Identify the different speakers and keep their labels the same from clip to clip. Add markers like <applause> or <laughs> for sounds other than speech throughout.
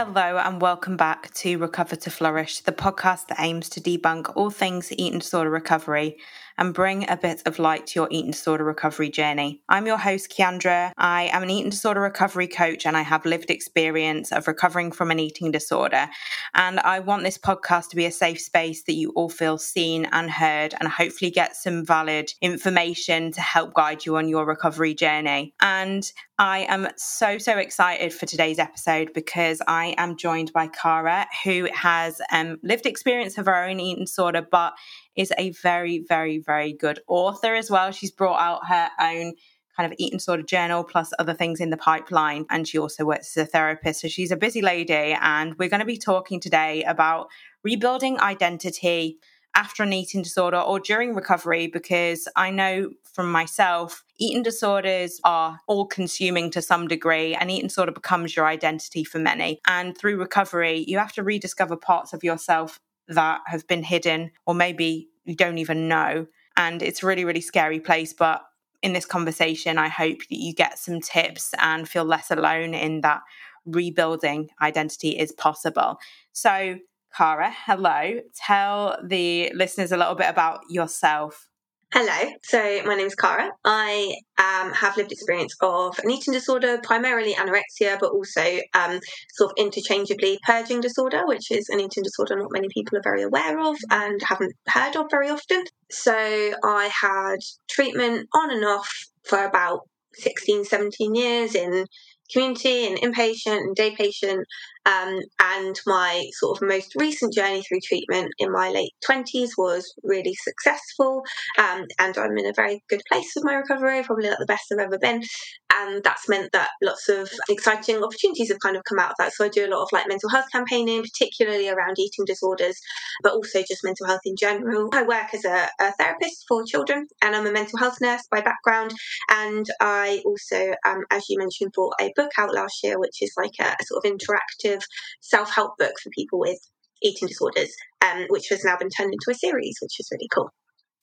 Speaker 1: Hello, and welcome back to Recover to Flourish, the podcast that aims to debunk all things eating disorder recovery and bring a bit of light to your eating disorder recovery journey. I'm your host, Ciandra. I am an eating disorder recovery coach and I have lived experience of recovering from an eating disorder. And I want this podcast to be a safe space that you all feel seen and heard and hopefully get some valid information to help guide you on your recovery journey. And I am so, so excited for today's episode because I am joined by Cara, who has um, lived experience of her own eating disorder, but is a very, very, very good author as well. She's brought out her own kind of eating disorder journal plus other things in the pipeline. And she also works as a therapist. So she's a busy lady. And we're going to be talking today about rebuilding identity after an eating disorder or during recovery because I know from myself, eating disorders are all consuming to some degree, and eating sort of becomes your identity for many. And through recovery, you have to rediscover parts of yourself that have been hidden, or maybe you don't even know. And it's a really, really scary place. But in this conversation, I hope that you get some tips and feel less alone in that rebuilding identity is possible. So, Cara, hello. Tell the listeners a little bit about yourself.
Speaker 2: Hello, so my name is Cara. I um, have lived experience of an eating disorder, primarily anorexia, but also um, sort of interchangeably purging disorder, which is an eating disorder not many people are very aware of and haven't heard of very often. So I had treatment on and off for about 16, 17 years in community and inpatient and day patient um, and my sort of most recent journey through treatment in my late 20s was really successful. Um, and I'm in a very good place with my recovery, probably like the best I've ever been. And that's meant that lots of exciting opportunities have kind of come out of that. So I do a lot of like mental health campaigning, particularly around eating disorders, but also just mental health in general. I work as a, a therapist for children and I'm a mental health nurse by background. And I also, um, as you mentioned, brought a book out last year, which is like a, a sort of interactive self help book for people with eating disorders, um, which has now been turned into a series, which is really cool.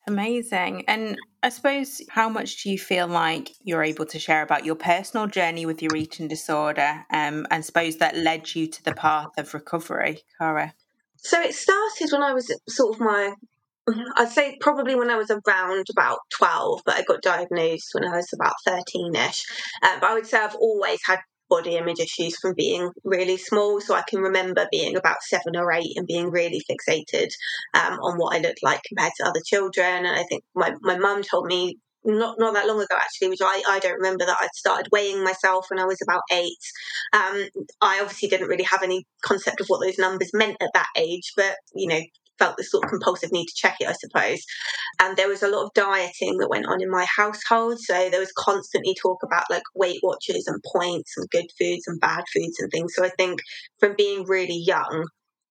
Speaker 1: Amazing. And I suppose, how much do you feel like you're able to share about your personal journey with your eating disorder um, and suppose that led you to the path of recovery, Cara?
Speaker 2: So it started when I was sort of my, I'd say probably when I was around about 12, but I got diagnosed when I was about 13 ish. Uh, but I would say I've always had body image issues from being really small. So I can remember being about seven or eight and being really fixated um, on what I looked like compared to other children. And I think my, my mum told me not not that long ago actually, which I, I don't remember that I started weighing myself when I was about eight. Um, I obviously didn't really have any concept of what those numbers meant at that age, but you know, felt this sort of compulsive need to check it, I suppose. And there was a lot of dieting that went on in my household. So there was constantly talk about like Weight Watchers and points and good foods and bad foods and things. So I think from being really young,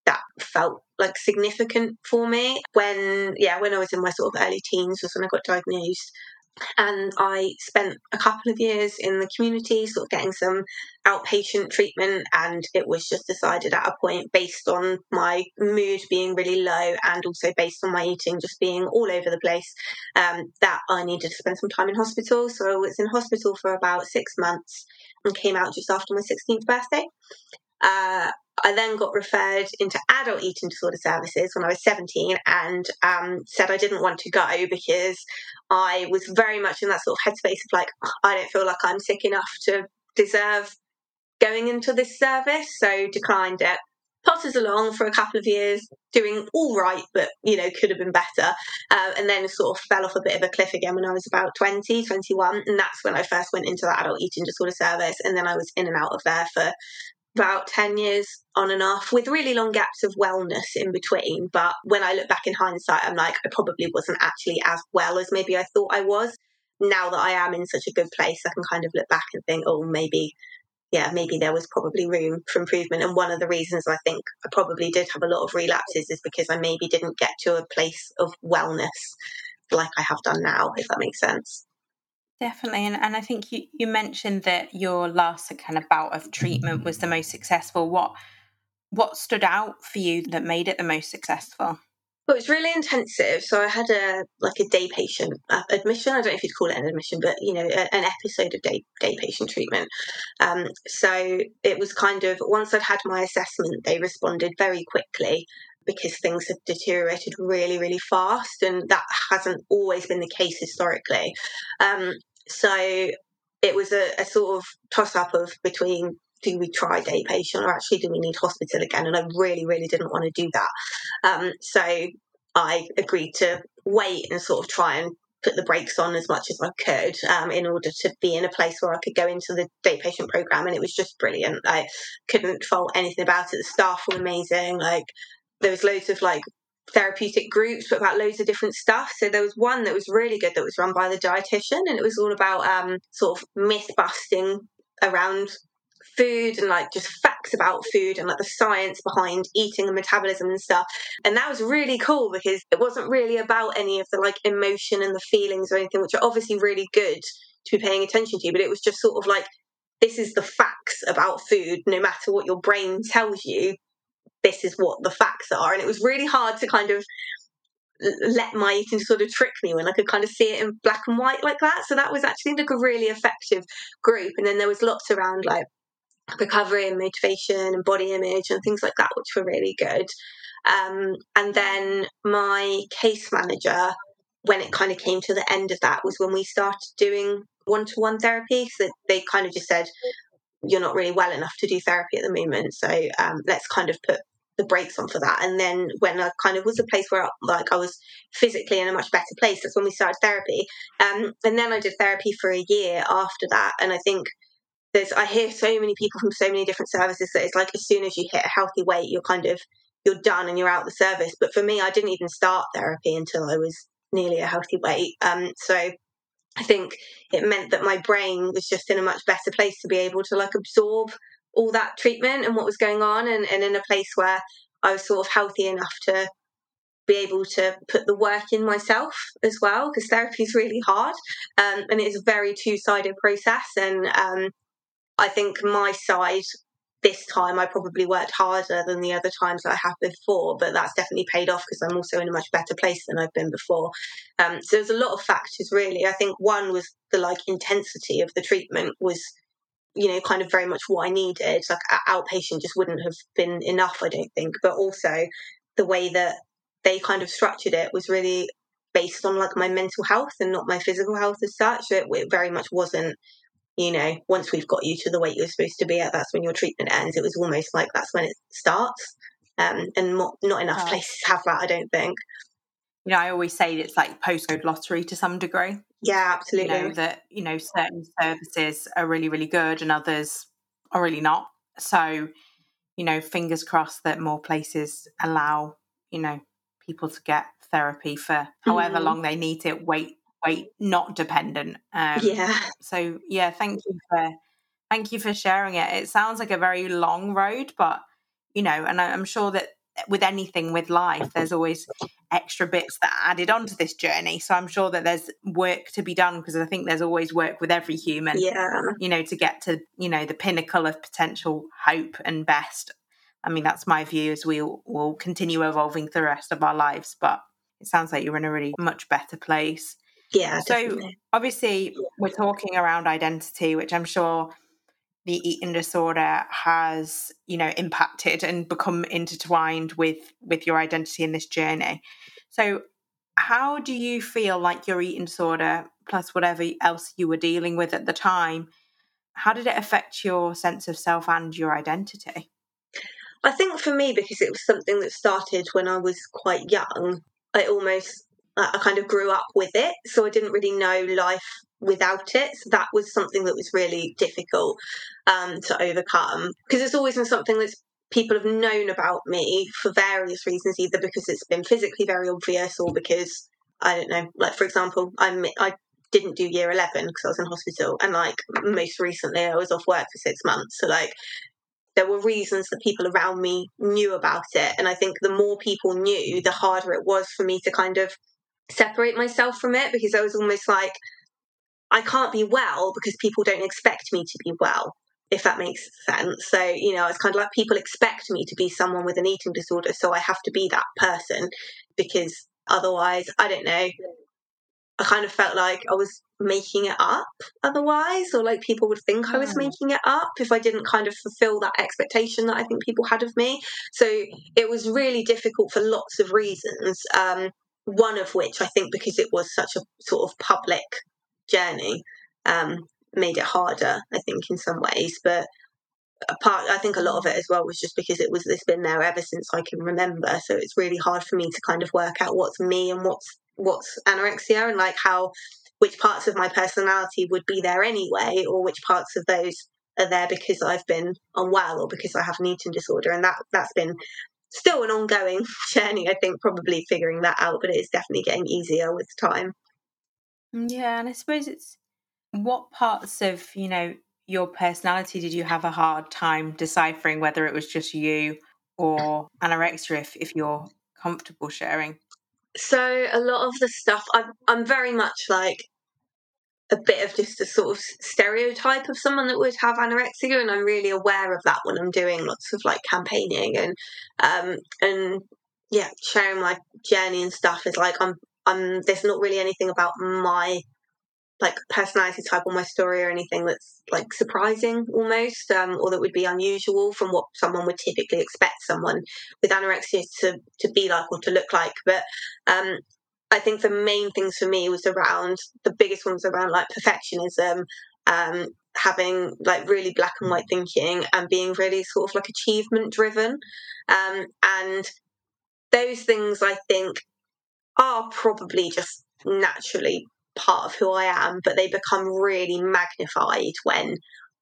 Speaker 2: that felt like significant for me when yeah when i was in my sort of early teens was when i got diagnosed and I spent a couple of years in the community, sort of getting some outpatient treatment. And it was just decided at a point, based on my mood being really low and also based on my eating just being all over the place, um, that I needed to spend some time in hospital. So I was in hospital for about six months and came out just after my 16th birthday. Uh, I then got referred into adult eating disorder services when I was 17 and um, said I didn't want to go because I was very much in that sort of headspace of like, I don't feel like I'm sick enough to deserve going into this service, so declined it. Potters along for a couple of years, doing all right, but you know, could have been better. Uh, and then sort of fell off a bit of a cliff again when I was about 20, 21. And that's when I first went into that adult eating disorder service. And then I was in and out of there for about 10 years on and off with really long gaps of wellness in between. But when I look back in hindsight, I'm like, I probably wasn't actually as well as maybe I thought I was. Now that I am in such a good place, I can kind of look back and think, oh, maybe, yeah, maybe there was probably room for improvement. And one of the reasons I think I probably did have a lot of relapses is because I maybe didn't get to a place of wellness like I have done now, if that makes sense.
Speaker 1: Definitely. And, and I think you, you mentioned that your last kind of bout of treatment was the most successful. What what stood out for you that made it the most successful?
Speaker 2: Well, it was really intensive. So I had a like a day patient uh, admission. I don't know if you'd call it an admission, but you know, a, an episode of day day patient treatment. Um, so it was kind of once I'd had my assessment, they responded very quickly because things have deteriorated really, really fast, and that hasn't always been the case historically. Um, so it was a, a sort of toss up of between do we try day patient or actually do we need hospital again? And I really, really didn't want to do that. Um, so I agreed to wait and sort of try and put the brakes on as much as I could um, in order to be in a place where I could go into the day patient program. And it was just brilliant. I couldn't fault anything about it. The staff were amazing. Like there was loads of like therapeutic groups but about loads of different stuff so there was one that was really good that was run by the dietitian and it was all about um, sort of myth busting around food and like just facts about food and like the science behind eating and metabolism and stuff. And that was really cool because it wasn't really about any of the like emotion and the feelings or anything, which are obviously really good to be paying attention to, but it was just sort of like this is the facts about food, no matter what your brain tells you, this is what the facts are. And it was really hard to kind of let my eating sort of trick me when I could kind of see it in black and white like that. So that was actually like a really effective group. And then there was lots around like recovery and motivation and body image and things like that, which were really good. Um, and then my case manager, when it kind of came to the end of that, was when we started doing one to one therapy. So they kind of just said, You're not really well enough to do therapy at the moment. So um, let's kind of put the brakes on for that. And then when I kind of was a place where I, like I was physically in a much better place, that's when we started therapy. Um, and then I did therapy for a year after that. And I think there's I hear so many people from so many different services that it's like as soon as you hit a healthy weight, you're kind of you're done and you're out the service. But for me, I didn't even start therapy until I was nearly a healthy weight. Um, so I think it meant that my brain was just in a much better place to be able to like absorb all that treatment and what was going on, and, and in a place where I was sort of healthy enough to be able to put the work in myself as well because therapy is really hard um, and it's a very two-sided process and um, I think my side this time I probably worked harder than the other times that I have before, but that's definitely paid off because I'm also in a much better place than I've been before. Um, so there's a lot of factors really. I think one was the like intensity of the treatment was, you know, kind of very much what I needed. Like outpatient just wouldn't have been enough, I don't think. But also the way that they kind of structured it was really based on like my mental health and not my physical health as such. So it, it very much wasn't you know, once we've got you to the weight you're supposed to be at, that's when your treatment ends. It was almost like that's when it starts. Um, and not, not enough oh. places have that, I don't think.
Speaker 1: You know, I always say it's like postcode lottery to some degree.
Speaker 2: Yeah, absolutely.
Speaker 1: You know, that, you know, certain services are really, really good and others are really not. So, you know, fingers crossed that more places allow, you know, people to get therapy for however mm. long they need it, Wait, wait, not dependent.
Speaker 2: Um, yeah.
Speaker 1: So yeah, thank you for thank you for sharing it. It sounds like a very long road, but you know, and I'm sure that with anything with life, there's always extra bits that are added onto this journey. So I'm sure that there's work to be done because I think there's always work with every human.
Speaker 2: Yeah.
Speaker 1: You know, to get to you know the pinnacle of potential hope and best. I mean, that's my view as we will continue evolving the rest of our lives. But it sounds like you're in a really much better place.
Speaker 2: Yeah.
Speaker 1: So definitely. obviously, we're talking around identity, which I'm sure the eating disorder has, you know, impacted and become intertwined with with your identity in this journey. So, how do you feel like your eating disorder, plus whatever else you were dealing with at the time, how did it affect your sense of self and your identity?
Speaker 2: I think for me, because it was something that started when I was quite young, I almost I kind of grew up with it, so I didn't really know life without it. So that was something that was really difficult um, to overcome because it's always been something that people have known about me for various reasons, either because it's been physically very obvious or because I don't know. Like for example, I'm I didn't do year 11 because I was in hospital and like most recently I was off work for 6 months so like there were reasons that people around me knew about it and I think the more people knew the harder it was for me to kind of separate myself from it because I was almost like, I can't be well because people don't expect me to be well, if that makes sense. So, you know, it's kind of like people expect me to be someone with an eating disorder, so I have to be that person. because otherwise, I don't know, I kind of felt like I was making it up otherwise, or like people would think I was
Speaker 1: Hmm.
Speaker 2: making it up if I didn't kind of fulfill that expectation that I think people had of me. So it was really difficult for lots of reasons. Um, one of which I think because it was such a sort of public journey, um, made it harder, I think, in some ways. But apart I think a lot of it as well was just because it was it's been there ever since I can remember. So it's really hard for me to kind of work out what's me and what's what's anorexia and like how which parts of my personality would be there anyway, or which parts of those are there because I've been unwell or because I have an eating disorder. And that that's been still an ongoing <laughs> journey, I think, probably figuring that out, but it is definitely getting easier with time.
Speaker 1: Yeah, and I suppose it's what parts of, you know, your personality did you have a hard time deciphering whether it was just you or anorexia if, if you're comfortable sharing?
Speaker 2: So a lot of the stuff I'm I'm very much like a bit of just a sort of stereotype of someone that would have anorexia and I'm really aware of that when I'm doing lots of like campaigning and um and yeah sharing my journey and stuff is like I'm I'm there's not really anything about my like personality type or my story or anything that's like surprising almost um or that would be unusual from what someone would typically expect someone with anorexia to to be like or to look like but um I think the main things for me was around the biggest ones around like perfectionism, um, having like really black and white thinking, and being really sort of like achievement driven. Um, and those things I think are probably just naturally part of who I am, but they become really magnified when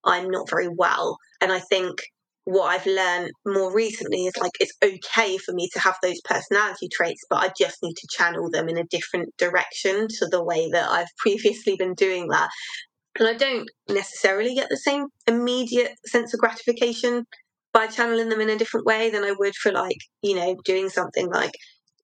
Speaker 2: I'm not very well. And I think what I've learned more recently is like it's okay for me to have those personality traits, but I just need to channel them in a different direction to the way that I've <laughs> previously been doing that. And I don't necessarily get the same immediate sense of gratification by channeling them in a different way than I would for like, you know, doing something like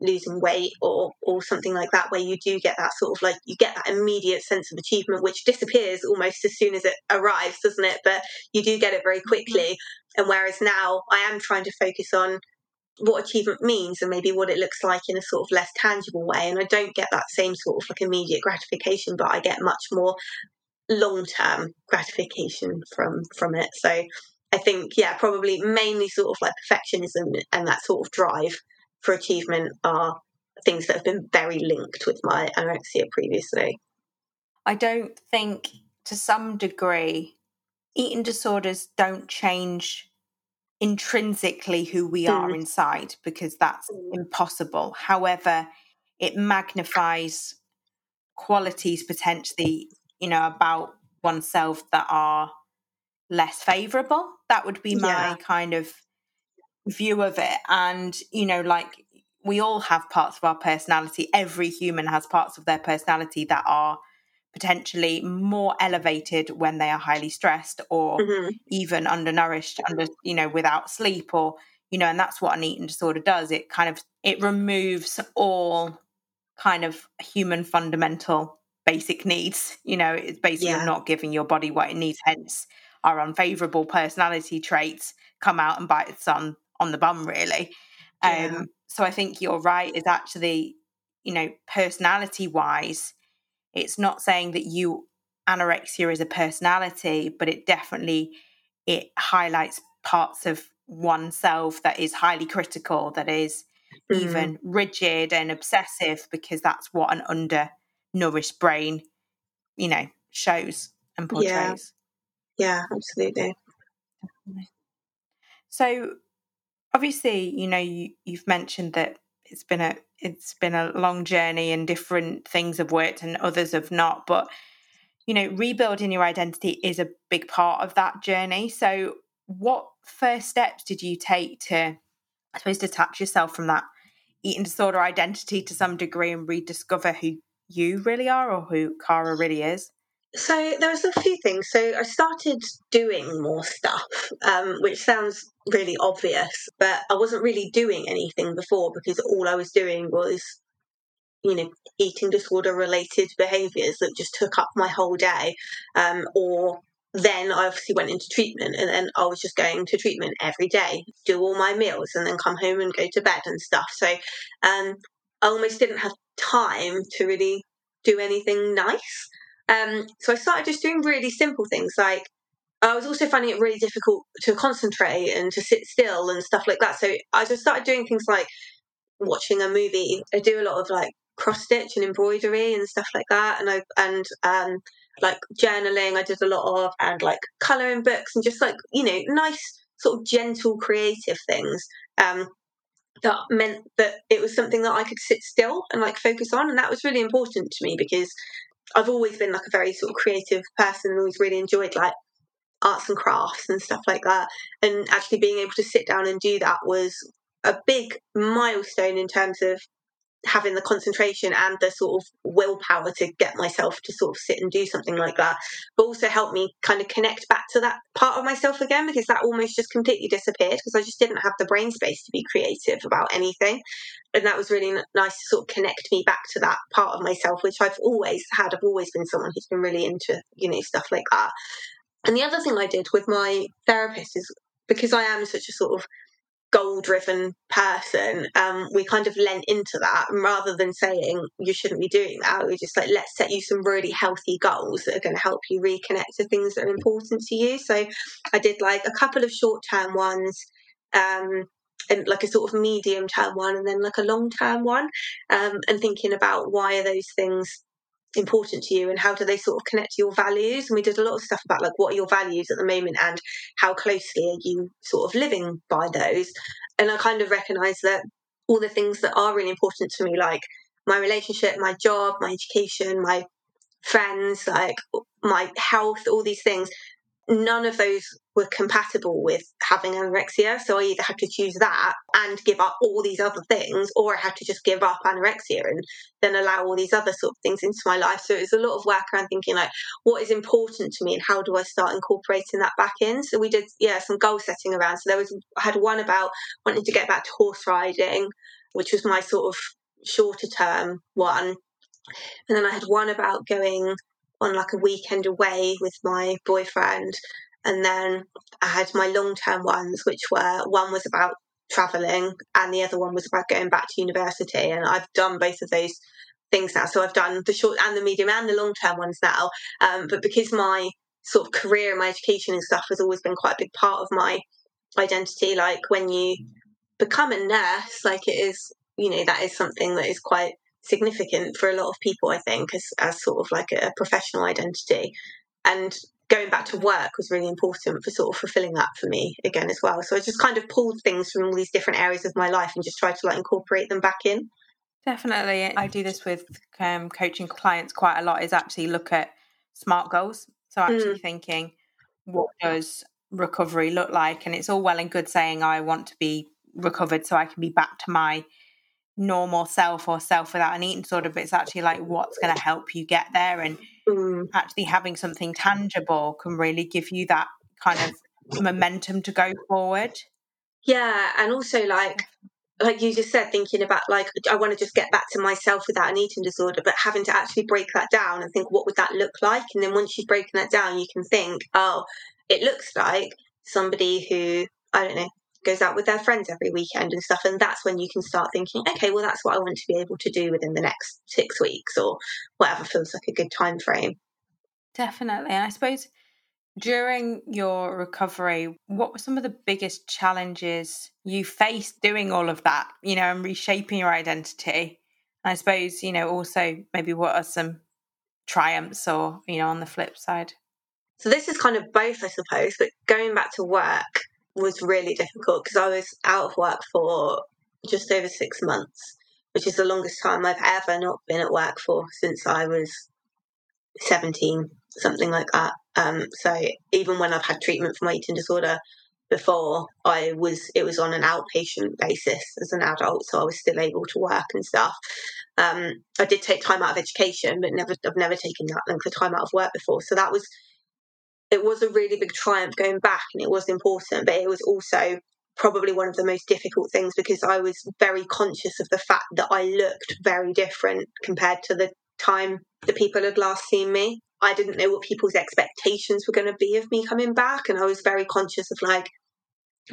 Speaker 2: losing weight or or something like that where you do get that sort of like you get that immediate sense of achievement which disappears almost as soon as it arrives doesn't it? But you do get it very mm-hmm. quickly. And whereas now I am trying to focus on what achievement means and maybe what it looks like in a sort of less tangible way. And I don't get that same sort of like immediate gratification but I get much more long term gratification from from it. So I think yeah probably mainly sort of like perfectionism and that sort of drive for achievement are things that have been very linked with my anorexia previously.
Speaker 1: I don't think to some degree eating disorders don't change intrinsically who we are
Speaker 2: Mm.
Speaker 1: inside because that's impossible. However, it magnifies qualities potentially, you know, about oneself that are less favorable. That would be my
Speaker 2: Yeah.
Speaker 1: kind of view of it. And, you know, like we all have parts of our personality. Every human has parts of their personality that are potentially more elevated when they are highly stressed or
Speaker 2: Mhm.
Speaker 1: even undernourished under you know without sleep or you know and that's what an eating disorder does it kind of it removes all kind of human fundamental basic needs you know it's basically
Speaker 2: Yeah.
Speaker 1: not giving your body what it needs hence our unfavorable personality traits come out and bite us on on the bum really
Speaker 2: Yeah.
Speaker 1: um so i think you're right is actually you know personality wise it's not saying that you anorexia is a personality but it definitely it highlights parts of oneself that is highly critical that is
Speaker 2: Mm.
Speaker 1: even rigid and obsessive because that's what an undernourished brain you know shows and
Speaker 2: Yeah.
Speaker 1: portrays
Speaker 2: Yeah, absolutely.
Speaker 1: so obviously you know you, you've mentioned that it's been a it's been a long journey and different things have worked and others have not but you know rebuilding your identity is a big part of that journey. So what first steps did you take to i suppose detach yourself from that eating disorder identity to some degree and rediscover who you really are or who Cara really is
Speaker 2: So there was a few things. So I started doing more stuff, um, which sounds really obvious, but I wasn't really doing anything before because all I was doing was, you know, eating disorder related behaviours that just took up my whole day. Um, or then I obviously went into treatment and then I was just going to treatment every day, do all my meals and then come home and go to bed and stuff. So um, I almost didn't have time to really do anything nice. Um, so I started just doing really simple things like I was also finding it really difficult to concentrate and to sit still and stuff like that. So I just started doing things like watching a movie. I do a lot of like cross stitch and embroidery and stuff like that, and I and um like journaling. I did a lot of and like coloring books and just like you know nice sort of gentle creative things. Um, that meant that it was something that I could sit still and like focus on, and that was really important to me because I've always been like a very sort of creative person and always really enjoyed like arts and crafts and stuff like that. And actually being able to sit down and do that was a big milestone in terms of having the concentration and the sort of willpower to get myself to sort of sit and do something like that but also help me kind of connect back to that part of myself again because that almost just completely disappeared because I just didn't have the brain space to be creative about anything. And that was really nice to sort of connect me back to that part of myself which I've always had. I've always been someone who's been really into you know stuff like that. And the other thing I did with my therapist is because I am such a sort of goal driven person, um, we kind of lent into that. And rather than saying you shouldn't be doing that, we just like, let's set you some really healthy goals that are going to help you reconnect to things that are important to you. So I did like a couple of short term ones. Um, and like a sort of medium term one and then like a long term one um, and thinking about why are those things important to you and how do they sort of connect to your values and we did a lot of stuff about like what are your values at the moment and how closely are you sort of living by those? And i kind of recognize that all the things that are really important to me like my relationship my job my education my friends like my health all these things none of those were compatible with having anorexia. So I either had to choose that and give up all these other things, or I had to just give up anorexia and then allow all these other sort of things into my life. So it was a lot of work around thinking like, what is important to me and how do I start incorporating that back in? So we did, yeah, some goal setting around. So there was, I had one about wanting to get back to horse riding, which was my sort of shorter term one. And then I had one about going on like a weekend away with my boyfriend. And then I had my long term ones, which were one was about traveling and the other one was about going back to university. And I've done both of those things now. So I've done the short and the medium and the long term ones now. Um, but because my sort of career and my education and stuff has always been quite a big part of my identity, like when you become a nurse, like it is, you know, that is something that is quite significant for a lot of people, I think, as, as sort of like a professional identity. And going back to work was really important for sort of fulfilling that for me again as well. So I just kind of pulled things from all these different areas of my life and just tried to like incorporate them back in.
Speaker 1: Definitely. I do this with um, coaching clients quite a lot is actually look at SMART goals. So actually mm. thinking, what does recovery look like? And it's all well and good saying, I want to be recovered so I can be back to my normal self or self without an eating disorder, but it's actually like what's going to help you get there. And mm. actually having something tangible can really give you that kind of momentum to go forward.
Speaker 2: Yeah. And also, like, like you just said, thinking about like, I want to just get back to myself without an eating disorder, but having to actually break that down and think, what would that look like? And then once you've broken that down, you can think, oh, it looks like somebody who, I don't know, goes out with their friends every weekend and stuff. And that's when you can start thinking, okay, well, that's what I want to be able to do within the next six weeks or whatever feels like a good time frame.
Speaker 1: Definitely. And I suppose during your recovery, what were some of the biggest challenges you faced doing all of that, you know, and reshaping your identity? And I suppose, you know, also maybe what are some triumphs or, you know, on the flip side?
Speaker 2: So this is kind of both, I suppose, but going back to work, was really difficult because I was out of work for just over six months, which is the longest time I've ever not been at work for since I was 17, something like that. Um, so even when I've had treatment for my eating disorder before, I was it was on an outpatient basis as an adult, so I was still able to work and stuff. Um, I did take time out of education, but never I've never taken that length of time out of work before, so that was it was a really big triumph going back and it was important, but it was also probably one of the most difficult things because I was very conscious of the fact that I looked very different compared to the time the people had last seen me. I didn't know what people's expectations were going to be of me coming back, and I was very conscious of like,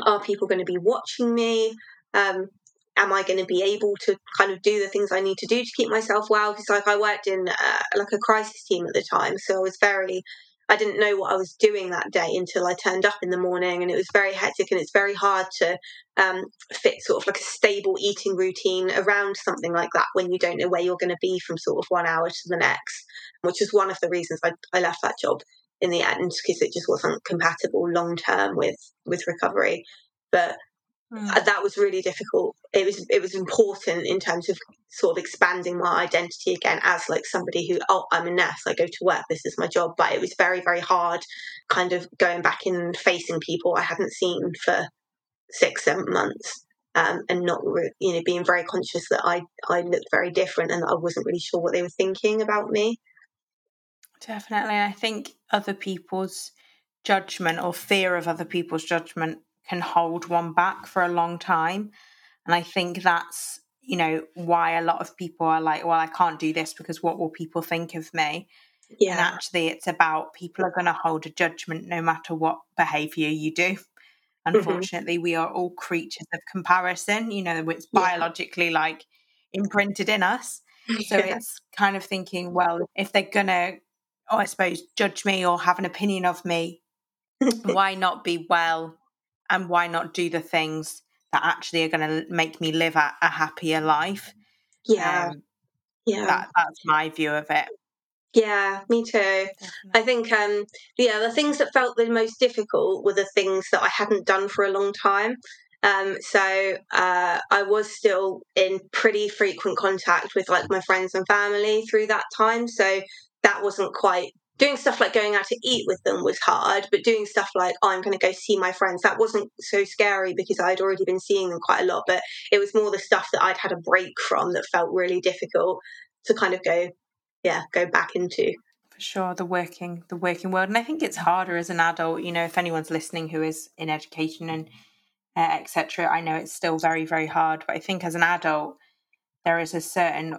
Speaker 2: are people going to be watching me? Um, am I going to be able to kind of do the things I need to do to keep myself well? Because like I worked in uh, like a crisis team at the time, so I was very I didn't know what I was doing that day until I turned up in the morning, and it was very hectic. And it's very hard to um, fit sort of like a stable eating routine around something like that when you don't know where you're going to be from sort of one hour to the next, which is one of the reasons I, I left that job in the end because it just wasn't compatible long term with with recovery. But Mm. That was really difficult. It was it was important in terms of sort of expanding my identity again as like somebody who oh I'm a nurse I go to work this is my job but it was very very hard kind of going back and facing people I hadn't seen for six seven months um, and not you know being very conscious that I I looked very different and that I wasn't really sure what they were thinking about me.
Speaker 1: Definitely, I think other people's judgment or fear of other people's judgment can hold one back for a long time. And I think that's, you know, why a lot of people are like, well, I can't do this because what will people think of me? Yeah. And actually, it's about people are going to hold a judgment no matter what behavior you do. Mm-hmm. Unfortunately, mm-hmm. we are all creatures of comparison. You know, it's biologically yeah. like imprinted in us. <laughs> So yeah. it's kind of thinking, well, if they're going to, oh, I suppose, judge me or have an opinion of me, <laughs> why not be well and why not do the things that actually are going to make me live a, a happier life?
Speaker 2: Yeah. Um, yeah.
Speaker 1: that, that's my view of it.
Speaker 2: Yeah me too. Definitely. i think um yeah the things that felt the most difficult were the things that i hadn't done for a long time. Um, so uh, I was still in pretty frequent contact with like my friends and family through that time. So that wasn't quite doing stuff like going out to eat with them was hard, but doing stuff like, oh, I'm going to go see my friends, that wasn't so scary because I'd already been seeing them quite a lot. But it was more the stuff that I'd had a break from that felt really difficult to kind of go, yeah, go back into.
Speaker 1: For sure, the working, the working world, and I think it's harder as an adult. You know, if anyone's listening who is in education and uh, etc., I know it's still very, very hard. But I think as an adult, there is a certain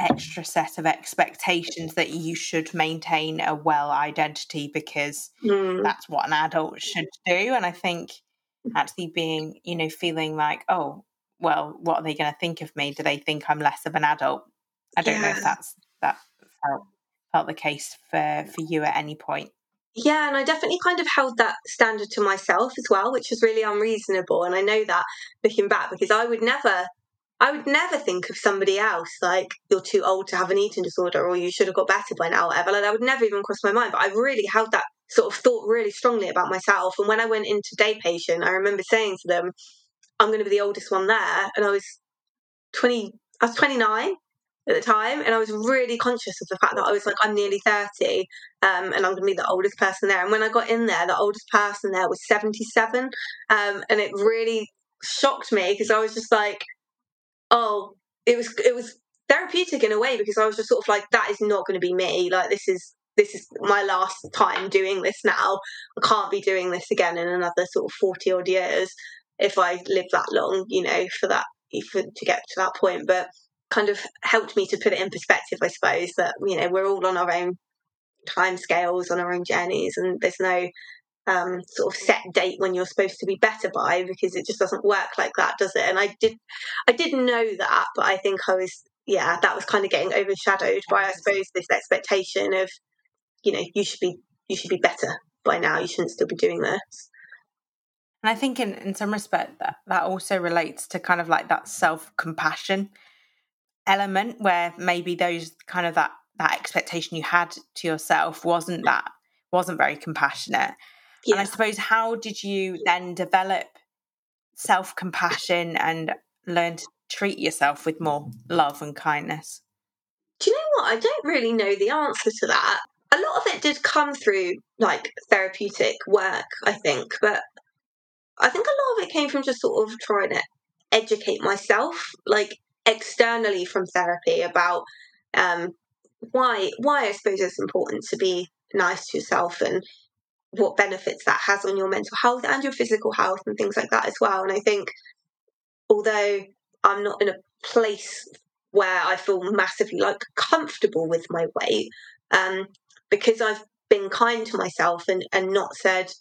Speaker 1: extra set of expectations that you should maintain a well identity because mm. that's what an adult should do and i think actually being you know feeling like oh well what are they going to think of me do they think i'm less of an adult i don't yeah. know if that's that felt felt the case for for you at any point
Speaker 2: yeah, and I definitely kind of held that standard to myself as well, which was really unreasonable. And I know that looking back because I would never I would never think of somebody else like you're too old to have an eating disorder or you should have got better by now, whatever. Like that would never even cross my mind. But I really held that sort of thought really strongly about myself. And when I went into day patient, I remember saying to them, I'm going to be the oldest one there. And I was 20, I was 29 at the time. And I was really conscious of the fact that I was like, I'm nearly 30 um, and I'm going to be the oldest person there. And when I got in there, the oldest person there was 77. Um, and it really shocked me because I was just like, oh, it was it was therapeutic in a way because I was just sort of like, that is not going to be me. Like this is this is my last time doing this now. I can't be doing this again in another sort of forty odd years if I live that long, you know, for that for to get to that point. But kind of helped me to put it in perspective, I suppose, that, you know, we're all on our own time scales, on our own journeys, and there's no um, sort of set date when you're supposed to be better by because it just doesn't work like that, does it? And I did, I didn't know that, but I think I was, yeah, that was kind of getting overshadowed by, I suppose, this expectation of, you know, you should be, you should be better by now. You shouldn't still be doing this.
Speaker 1: And I think, in in some respect, that that also relates to kind of like that self compassion element, where maybe those kind of that that expectation you had to yourself wasn't that wasn't very compassionate yeah. And I suppose, how did you then develop self compassion and learn to treat yourself with more love and kindness?
Speaker 2: Do you know what? I don't really know the answer to that. A lot of it did come through like therapeutic work, I think, but I think a lot of it came from just sort of trying to educate myself, like externally from therapy about um, why why I suppose it's important to be nice to yourself and what benefits that has on your mental health and your physical health and things like that as well. And I think although I'm not in a place where I feel massively like comfortable with my weight, um, because I've been kind to myself and, and not said,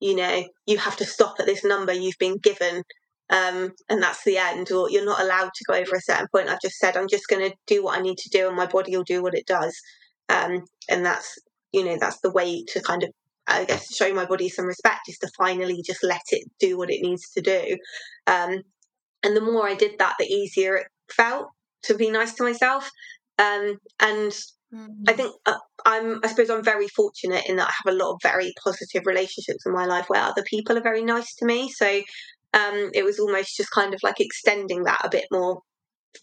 Speaker 2: you know, you have to stop at this number you've been given um, and that's the end, or you're not allowed to go over a certain point. I've just said I'm just going to do what I need to do, and my body will do what it does. Um, and that's you know that's the way to kind of I guess to show my body some respect is to finally just let it do what it needs to do. Um, and the more I did that, the easier it felt to be nice to myself. Um, and mm-hmm. I think uh, I'm, I suppose I'm very fortunate in that I have a lot of very positive relationships in my life where other people are very nice to me. So um, it was almost just kind of like extending that a bit more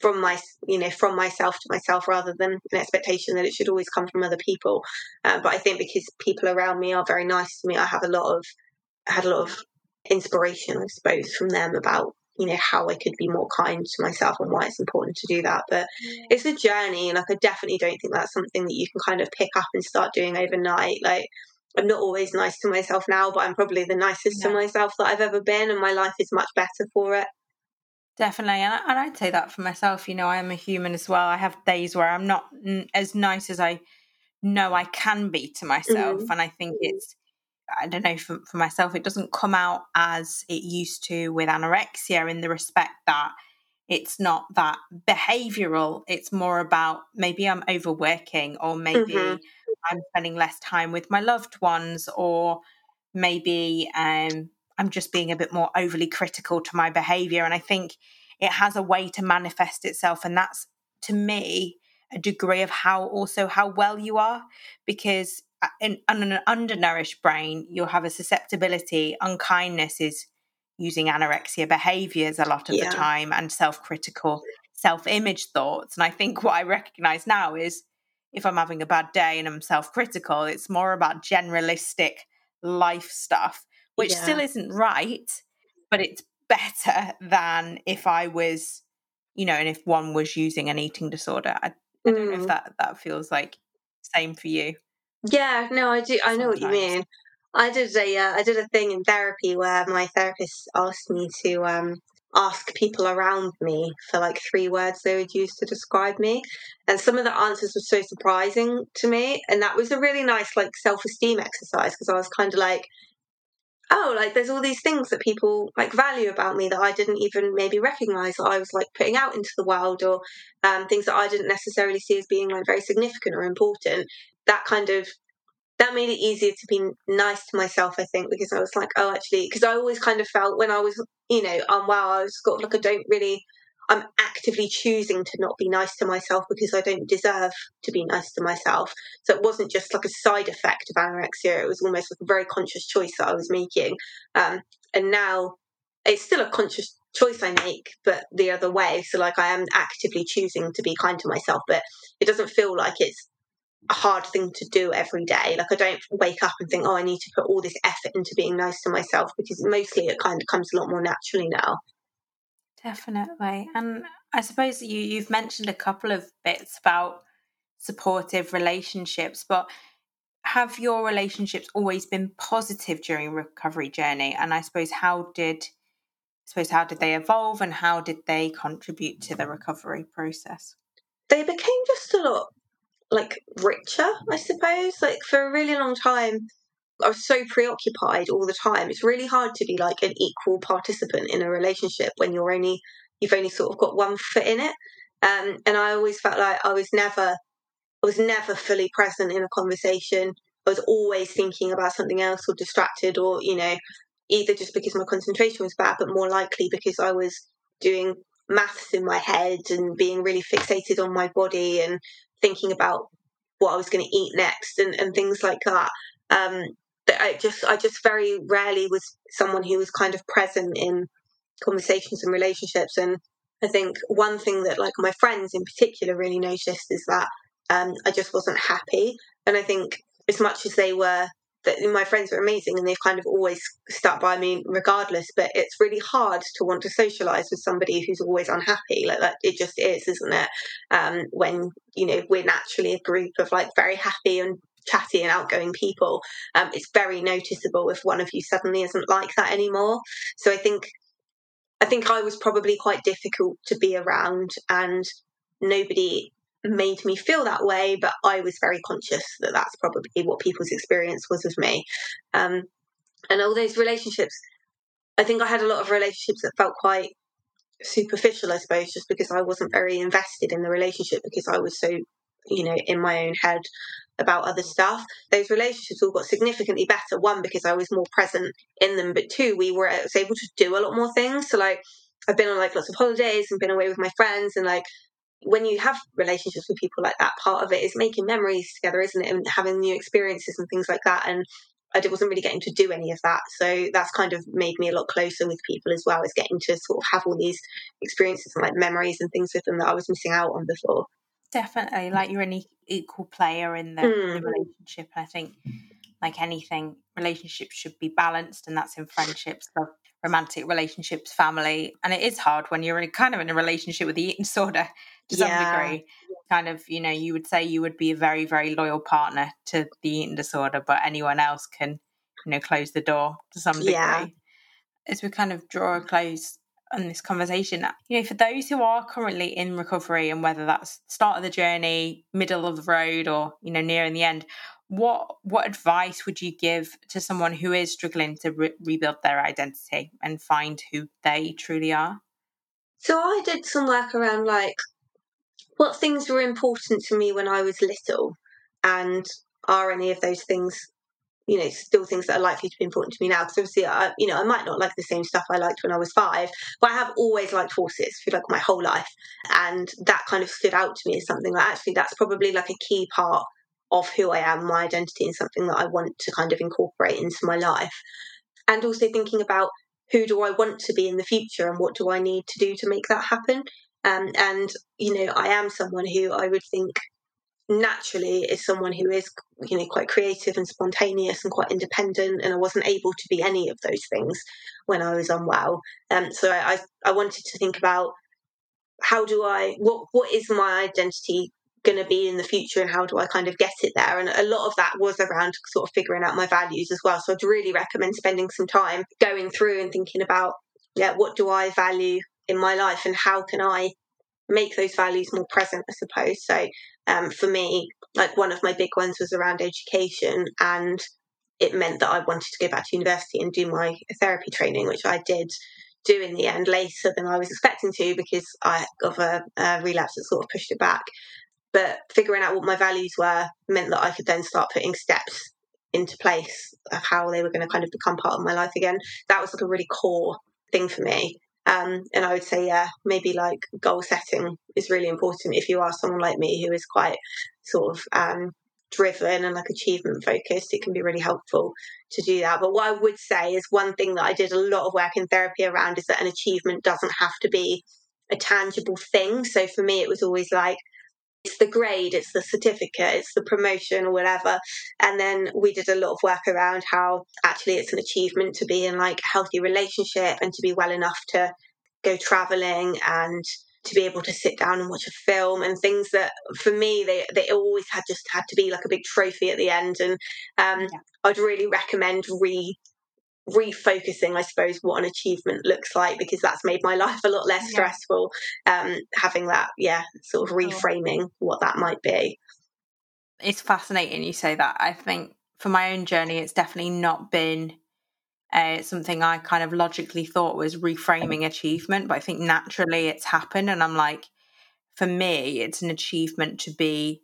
Speaker 2: from my you know from myself to myself rather than an expectation that it should always come from other people uh, but i think because people around me are very nice to me i have a lot of I had a lot of inspiration i suppose from them about you know how I could be more kind to myself and why it's important to do that. But it's a journey, and like I definitely don't think that's something that you can kind of pick up and start doing overnight. Like I'm not always nice to myself now, but I'm probably the nicest to myself that I've ever been, and my life is much better for it.
Speaker 1: Definitely, and, I, and I'd say that for myself. You know, I am a human as well. I have days where I'm not as nice as I know I can be to myself, mm. and I think it's I don't know, for, for myself, it doesn't come out as it used to with anorexia in the respect that it's not that behavioral. It's more about maybe I'm overworking or maybe mm-hmm. I'm spending less time with my loved ones or maybe um, I'm just being a bit more overly critical to my behavior. And I think it has a way to manifest itself. And that's to me a degree of how also how well you are because uh, in, on an undernourished brain, you'll have a susceptibility. Unkindness is using anorexia behaviors a lot of yeah. the time and self critical, self image thoughts. And I think what I recognize now is if I'm having a bad day and I'm self critical, it's more about generalistic life stuff, which yeah. still isn't right, but it's better than if I was, you know, and if one was using an eating disorder. I, I don't know if mm. that, that feels like same for you.
Speaker 2: Yeah, no, I do. I know what you mean. I did a uh, I did a thing in therapy where my therapist asked me to um, ask people around me for like three words they would use to describe me, and some of the answers were so surprising to me, and that was a really nice like self esteem exercise because I was kind of like, oh, like there's all these things that people like value about me that I didn't even maybe recognize that I was like putting out into the world, or um, things that I didn't necessarily see as being like very significant or important. That kind of that made it easier to be nice to myself, I think, because I was like, oh, actually, because I always kind of felt when I was, you know, unwell, I was got like, I don't really, I'm actively choosing to not be nice to myself because I don't deserve to be nice to myself. So it wasn't just like a side effect of anorexia, it was almost like a very conscious choice that I was making. Um, and now it's still a conscious choice I make, but the other way. So, like, I am actively choosing to be kind to myself, but it doesn't feel like it's a hard thing to do every day. Like I don't wake up and think, oh, I need to put all this effort into being nice to myself because mostly it kind of comes a lot more naturally now.
Speaker 1: Definitely. And I suppose you you've mentioned a couple of bits about supportive relationships, but have your relationships always been positive during recovery journey? And I suppose how did I suppose how did they evolve and how did they contribute to the recovery process?
Speaker 2: They became just a lot like richer, I suppose. Like for a really long time, I was so preoccupied all the time. It's really hard to be like an equal participant in a relationship when you're only you've only sort of got one foot in it. Um, and I always felt like I was never I was never fully present in a conversation. I was always thinking about something else or distracted or, you know, either just because my concentration was bad, but more likely because I was doing maths in my head and being really fixated on my body and thinking about what I was going to eat next and, and things like that. Um, I just I just very rarely was someone who was kind of present in conversations and relationships. And I think one thing that like my friends in particular really noticed is that um, I just wasn't happy. And I think as much as they were that my friends are amazing and they've kind of always stuck by me regardless but it's really hard to want to socialize with somebody who's always unhappy like that it just is isn't it um, when you know we're naturally a group of like very happy and chatty and outgoing people um, it's very noticeable if one of you suddenly isn't like that anymore so i think i think i was probably quite difficult to be around and nobody made me feel that way, but I was very conscious that that's probably what people's experience was of me. Um, and all those relationships, I think I had a lot of relationships that felt quite superficial, I suppose, just because I wasn't very invested in the relationship because I was so, you know, in my own head about other stuff. Those relationships all got significantly better. One, because I was more present in them, but two, we were able to do a lot more things. So, like, I've been on like lots of holidays and been away with my friends, and like, when you have relationships with people like that, part of it is making memories together, isn't it? And having new experiences and things like that. And I wasn't really getting to do any of that. So that's kind of made me a lot closer with people as well as getting to sort of have all these experiences and like memories and things with them that I was missing out on before.
Speaker 1: Definitely, like you're an equal player in the, mm. the relationship. I think, like anything, relationships should be balanced, and that's in friendships, love, romantic relationships, family. And it is hard when you're in, kind of in a relationship with the eating disorder to some degree. Kind of, you know, you would say you would be a very, very loyal partner to the eating disorder, but anyone else can, you know, close the door to some degree. Yeah. As we kind of draw a close on this conversation, you know, for those who are currently in recovery and whether that's start of the journey, middle of the road, or you know, near in the end, what what advice would you give to someone who is struggling to re- rebuild their identity and find who they truly are?
Speaker 2: So I did some work around like what things were important to me when I was little, and are any of those things, you know, still things that are likely to be important to me now? Because obviously, I, you know, I might not like the same stuff I liked when I was five, but I have always liked horses for like my whole life, and that kind of stood out to me as something that actually that's probably like a key part of who I am, my identity, and something that I want to kind of incorporate into my life. And also thinking about who do I want to be in the future and what do I need to do to make that happen. Um, and, you know, I am someone who I would think naturally is someone who is, you know, quite creative and spontaneous and quite independent. And I wasn't able to be any of those things when I was unwell. Um, so I, I wanted to think about how do I, what, what is my identity going to be in the future and how do I kind of get it there? And a lot of that was around sort of figuring out my values as well. So I'd really recommend spending some time going through and thinking about, yeah, what do I value in my life and how can I make those values more present, I suppose. So um, for me, like one of my big ones was around education and it meant that I wanted to go back to university and do my therapy training, which I did do in the end later than I was expecting to because I of a, a relapse that sort of pushed it back. But figuring out what my values were meant that I could then start putting steps into place of how they were going to kind of become part of my life again. That was like a really core thing for me. Um, and I would say, yeah, maybe like goal setting is really important if you are someone like me who is quite sort of um, driven and like achievement focused. It can be really helpful to do that. But what I would say is one thing that I did a lot of work in therapy around is that an achievement doesn't have to be a tangible thing. So for me, it was always like, it's the grade, it's the certificate, it's the promotion or whatever. And then we did a lot of work around how actually it's an achievement to be in like a healthy relationship and to be well enough to go traveling and to be able to sit down and watch a film and things that for me they they always had just had to be like a big trophy at the end and um, yeah. I'd really recommend re refocusing, I suppose, what an achievement looks like because that's made my <laughs> life a lot less yeah. stressful. Um, having that, yeah, sort of reframing what that might be.
Speaker 1: It's fascinating you say that. I think for my own journey, it's definitely not been uh, something I kind of logically thought was reframing achievement, but I think naturally it's happened. And I'm like, for me, it's an achievement to be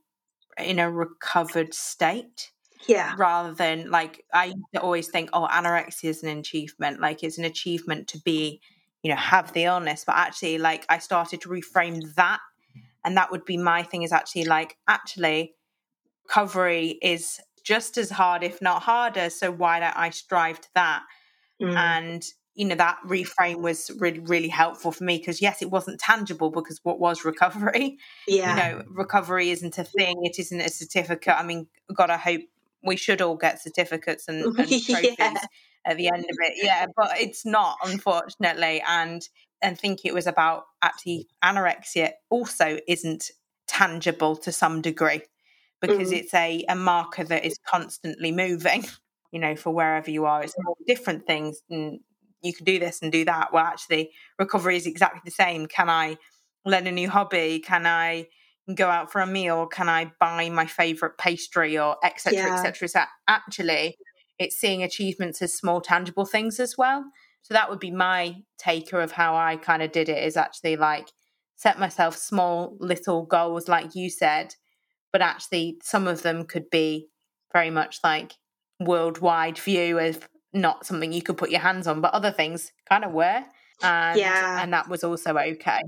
Speaker 1: in a recovered state
Speaker 2: yeah.
Speaker 1: rather than like i used to always think oh anorexia is an achievement like it's an achievement to be you know have the illness but actually like i started to reframe that and that would be my thing is actually like actually recovery is just as hard if not harder so why don't i strive to that? Mm. and you know that reframe was really really helpful for me because yes it wasn't tangible because what was recovery? <laughs> Yeah. you know recovery isn't a thing it isn't a certificate i mean god i hope we should all get certificates and, <laughs> and trophies yeah. at the end of it. Yeah, but it's not, unfortunately. And and think it was about actually anorexia also isn't tangible to some degree because mm. it's a, a marker that is constantly moving, you know, for wherever you are. It's all different things and you can do this and do that. Well actually recovery is exactly the same. Can I learn a new hobby? Can I go out for a meal? Can I buy my favorite pastry or etc. Yeah. etc. So actually, it's seeing achievements as small tangible things as well. So that would be my taker of how I kind of did it is actually like set myself small little goals, like you said, but actually some of them could be very much like worldwide view of not something you could put your hands on, but other things kind of were. And,
Speaker 2: Yeah.
Speaker 1: and that was also okay.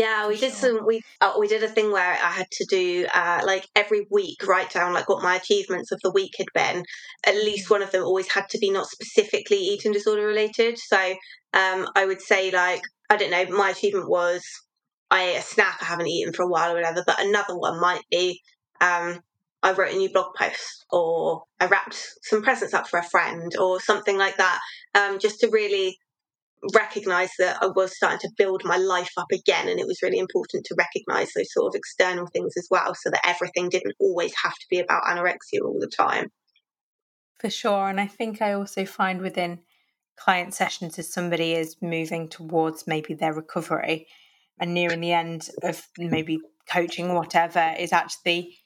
Speaker 2: Yeah, we did
Speaker 1: sure.
Speaker 2: some. We uh, we did a thing where I had to do uh, like every week write down like what my achievements of the week had been. At least one of them always had to be not specifically eating disorder related. So um, I would say like I don't know, my achievement was I ate a snack I haven't eaten for a while or whatever. But another one might be um, I wrote a new blog post or I wrapped some presents up for a friend or something like that. Um, just to really recognize that I was starting to build my life up again, and it was really important to recognize those sort of external things as well, so that everything didn't always have to be about anorexia all the time.
Speaker 1: For sure. And I think I also find within client sessions as somebody is moving towards maybe their recovery and nearing the end of maybe coaching whatever is actually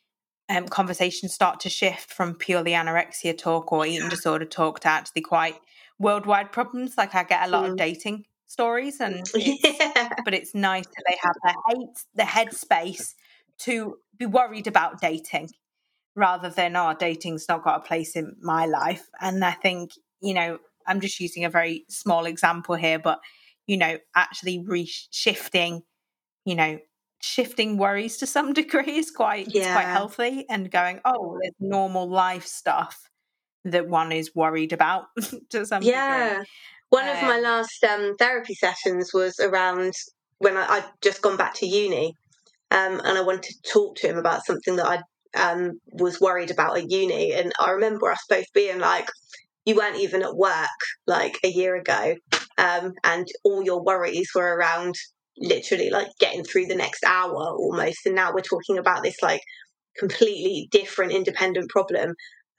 Speaker 1: um, conversations start to shift from purely anorexia talk or eating disorder talk to actually quite worldwide problems. Like I get a lot of
Speaker 2: Mm.
Speaker 1: dating stories and <laughs> it's,
Speaker 2: yeah,
Speaker 1: but it's nice that they have the hate the headspace to be worried about dating rather than oh dating's not got a place in my life and i think you know i'm just using a very small example here but you know actually re-shifting you know shifting worries to some <laughs> degree is quite is quite
Speaker 2: Yeah.
Speaker 1: healthy and going oh there's normal life stuff that one is worried about <laughs> to some degree
Speaker 2: yeah. One of my
Speaker 1: Um,
Speaker 2: last um, therapy sessions was around when I, I'd just gone back to uni, um, and I wanted to talk to him about something that I um, was worried about at uni. And I remember us both being like, "You weren't even at work like a year ago, um, and all your worries were around literally like getting through the next hour almost. And now we're talking about this like completely different, independent problem."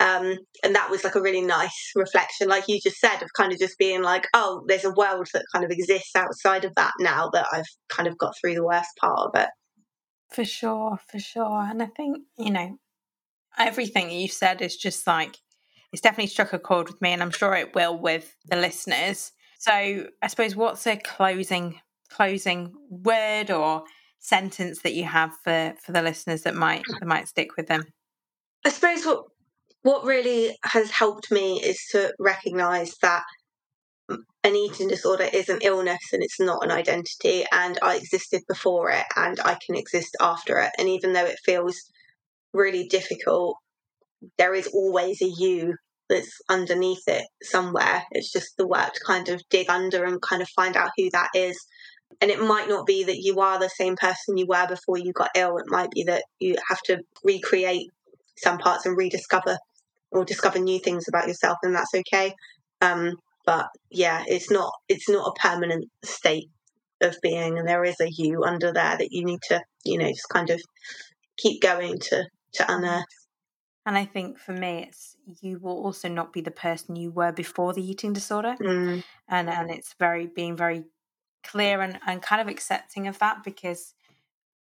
Speaker 2: Um, and that was like a really nice reflection, like you just said, of kind of just being like, oh, there's a world that kind of exists outside of that now that I've kind of got through the worst part of it.
Speaker 1: For sure, for sure. And I think, you know, everything you said is just like, it's definitely struck a chord with me, and I'm sure it will with the listeners. So I suppose what's a closing closing word or sentence that you have for for the listeners that might that might stick with them?
Speaker 2: I suppose what what really has helped me is to recognise that an eating disorder is an illness and it's not an identity, and I existed before it and I can exist after it. And even though it feels really difficult, there is always a you that's underneath it somewhere. It's just the work to kind of dig under and kind of find out who that is. And it might not be that you are the same person you were before you got ill. It might be that you have to recreate some parts and rediscover or discover new things about yourself, and that's okay. Um, but yeah, it's not it's not a permanent state of being, and there is a you under there that you need to you know just kind of keep going to to unearth.
Speaker 1: And I think for me, it's you will also not be the person you were before the eating disorder.
Speaker 2: Mm,
Speaker 1: and and it's very being very clear and, and kind of accepting of that because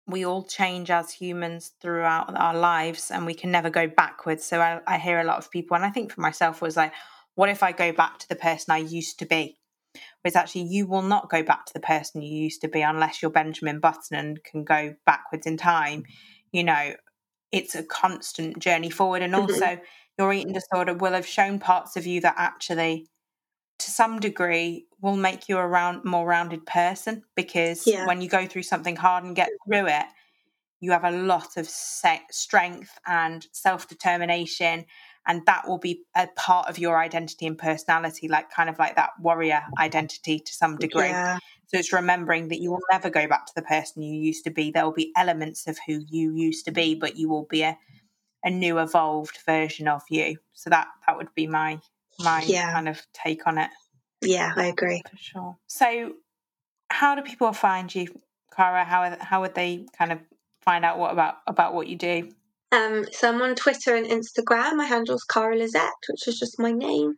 Speaker 1: we all change as humans throughout our lives and we can never go backwards. So I, I hear a lot of people and i think for myself was like what if i go back to the person i used to be? Whereas actually you will not go back to the person you used to be unless you're benjamin button and can go backwards in time. You know it's a constant journey forward and <laughs> also your eating disorder will have shown parts of you that actually to some degree will make you a round more rounded person because
Speaker 2: Yeah.
Speaker 1: when you go through something hard and get through it you have a lot of se- strength and self-determination and that will be a part of your identity and personality like kind of like that warrior identity to some degree.
Speaker 2: Yeah,
Speaker 1: so it's remembering that you will never go back to the person you used to be. There will be elements of who you used to be but you will be a, a new evolved version of you. So that that would be my my
Speaker 2: Yeah.
Speaker 1: kind of take on it
Speaker 2: yeah, I agree.
Speaker 1: for sure. So, how do people find you, Cara? How how would they kind of find out what about about what you do?
Speaker 2: Um, so I'm on Twitter and Instagram. My handle's Cara Lisette, which is just my name.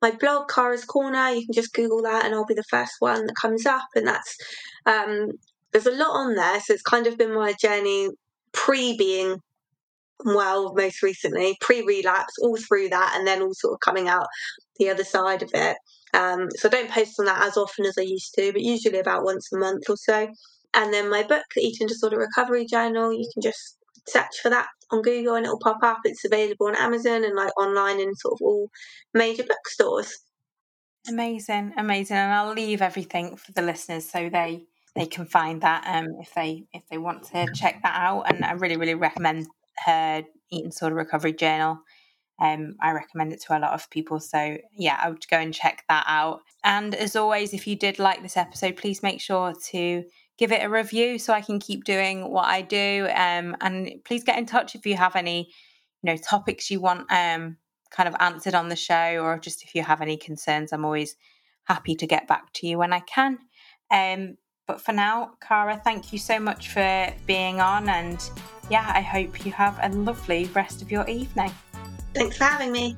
Speaker 2: My blog, Cara's Corner, you can just Google that and I'll be the first one that comes up. And that's, um, there's a lot on there. So it's kind of been my journey pre being well, most recently, pre relapse, all through that, and then all sort of coming out the other side of it. Um, so I don't post on that as often as I used to, but usually about once a month or so. And then my book, the Eating Disorder Recovery Journal, you can just search for that on Google and it'll pop up. It's available on Amazon and like online in sort of all major bookstores.
Speaker 1: Amazing, amazing. And I'll leave everything for the listeners so they they can find that um if they if they want to check that out. And I really, really recommend her eating disorder recovery journal. Um, I recommend it to a lot of people. So, yeah, I would go and check that out. And as always, if you did like this episode, please make sure to give it a review so I can keep doing what I do. Um, and please get in touch if you have any, you know, topics you want um, kind of answered on the show, or just if you have any concerns. I'm always happy to get back to you when I can. Um, but for now, Cara, thank you so much for being on. And yeah, I hope you have a lovely rest of your evening.
Speaker 2: Thanks for having me.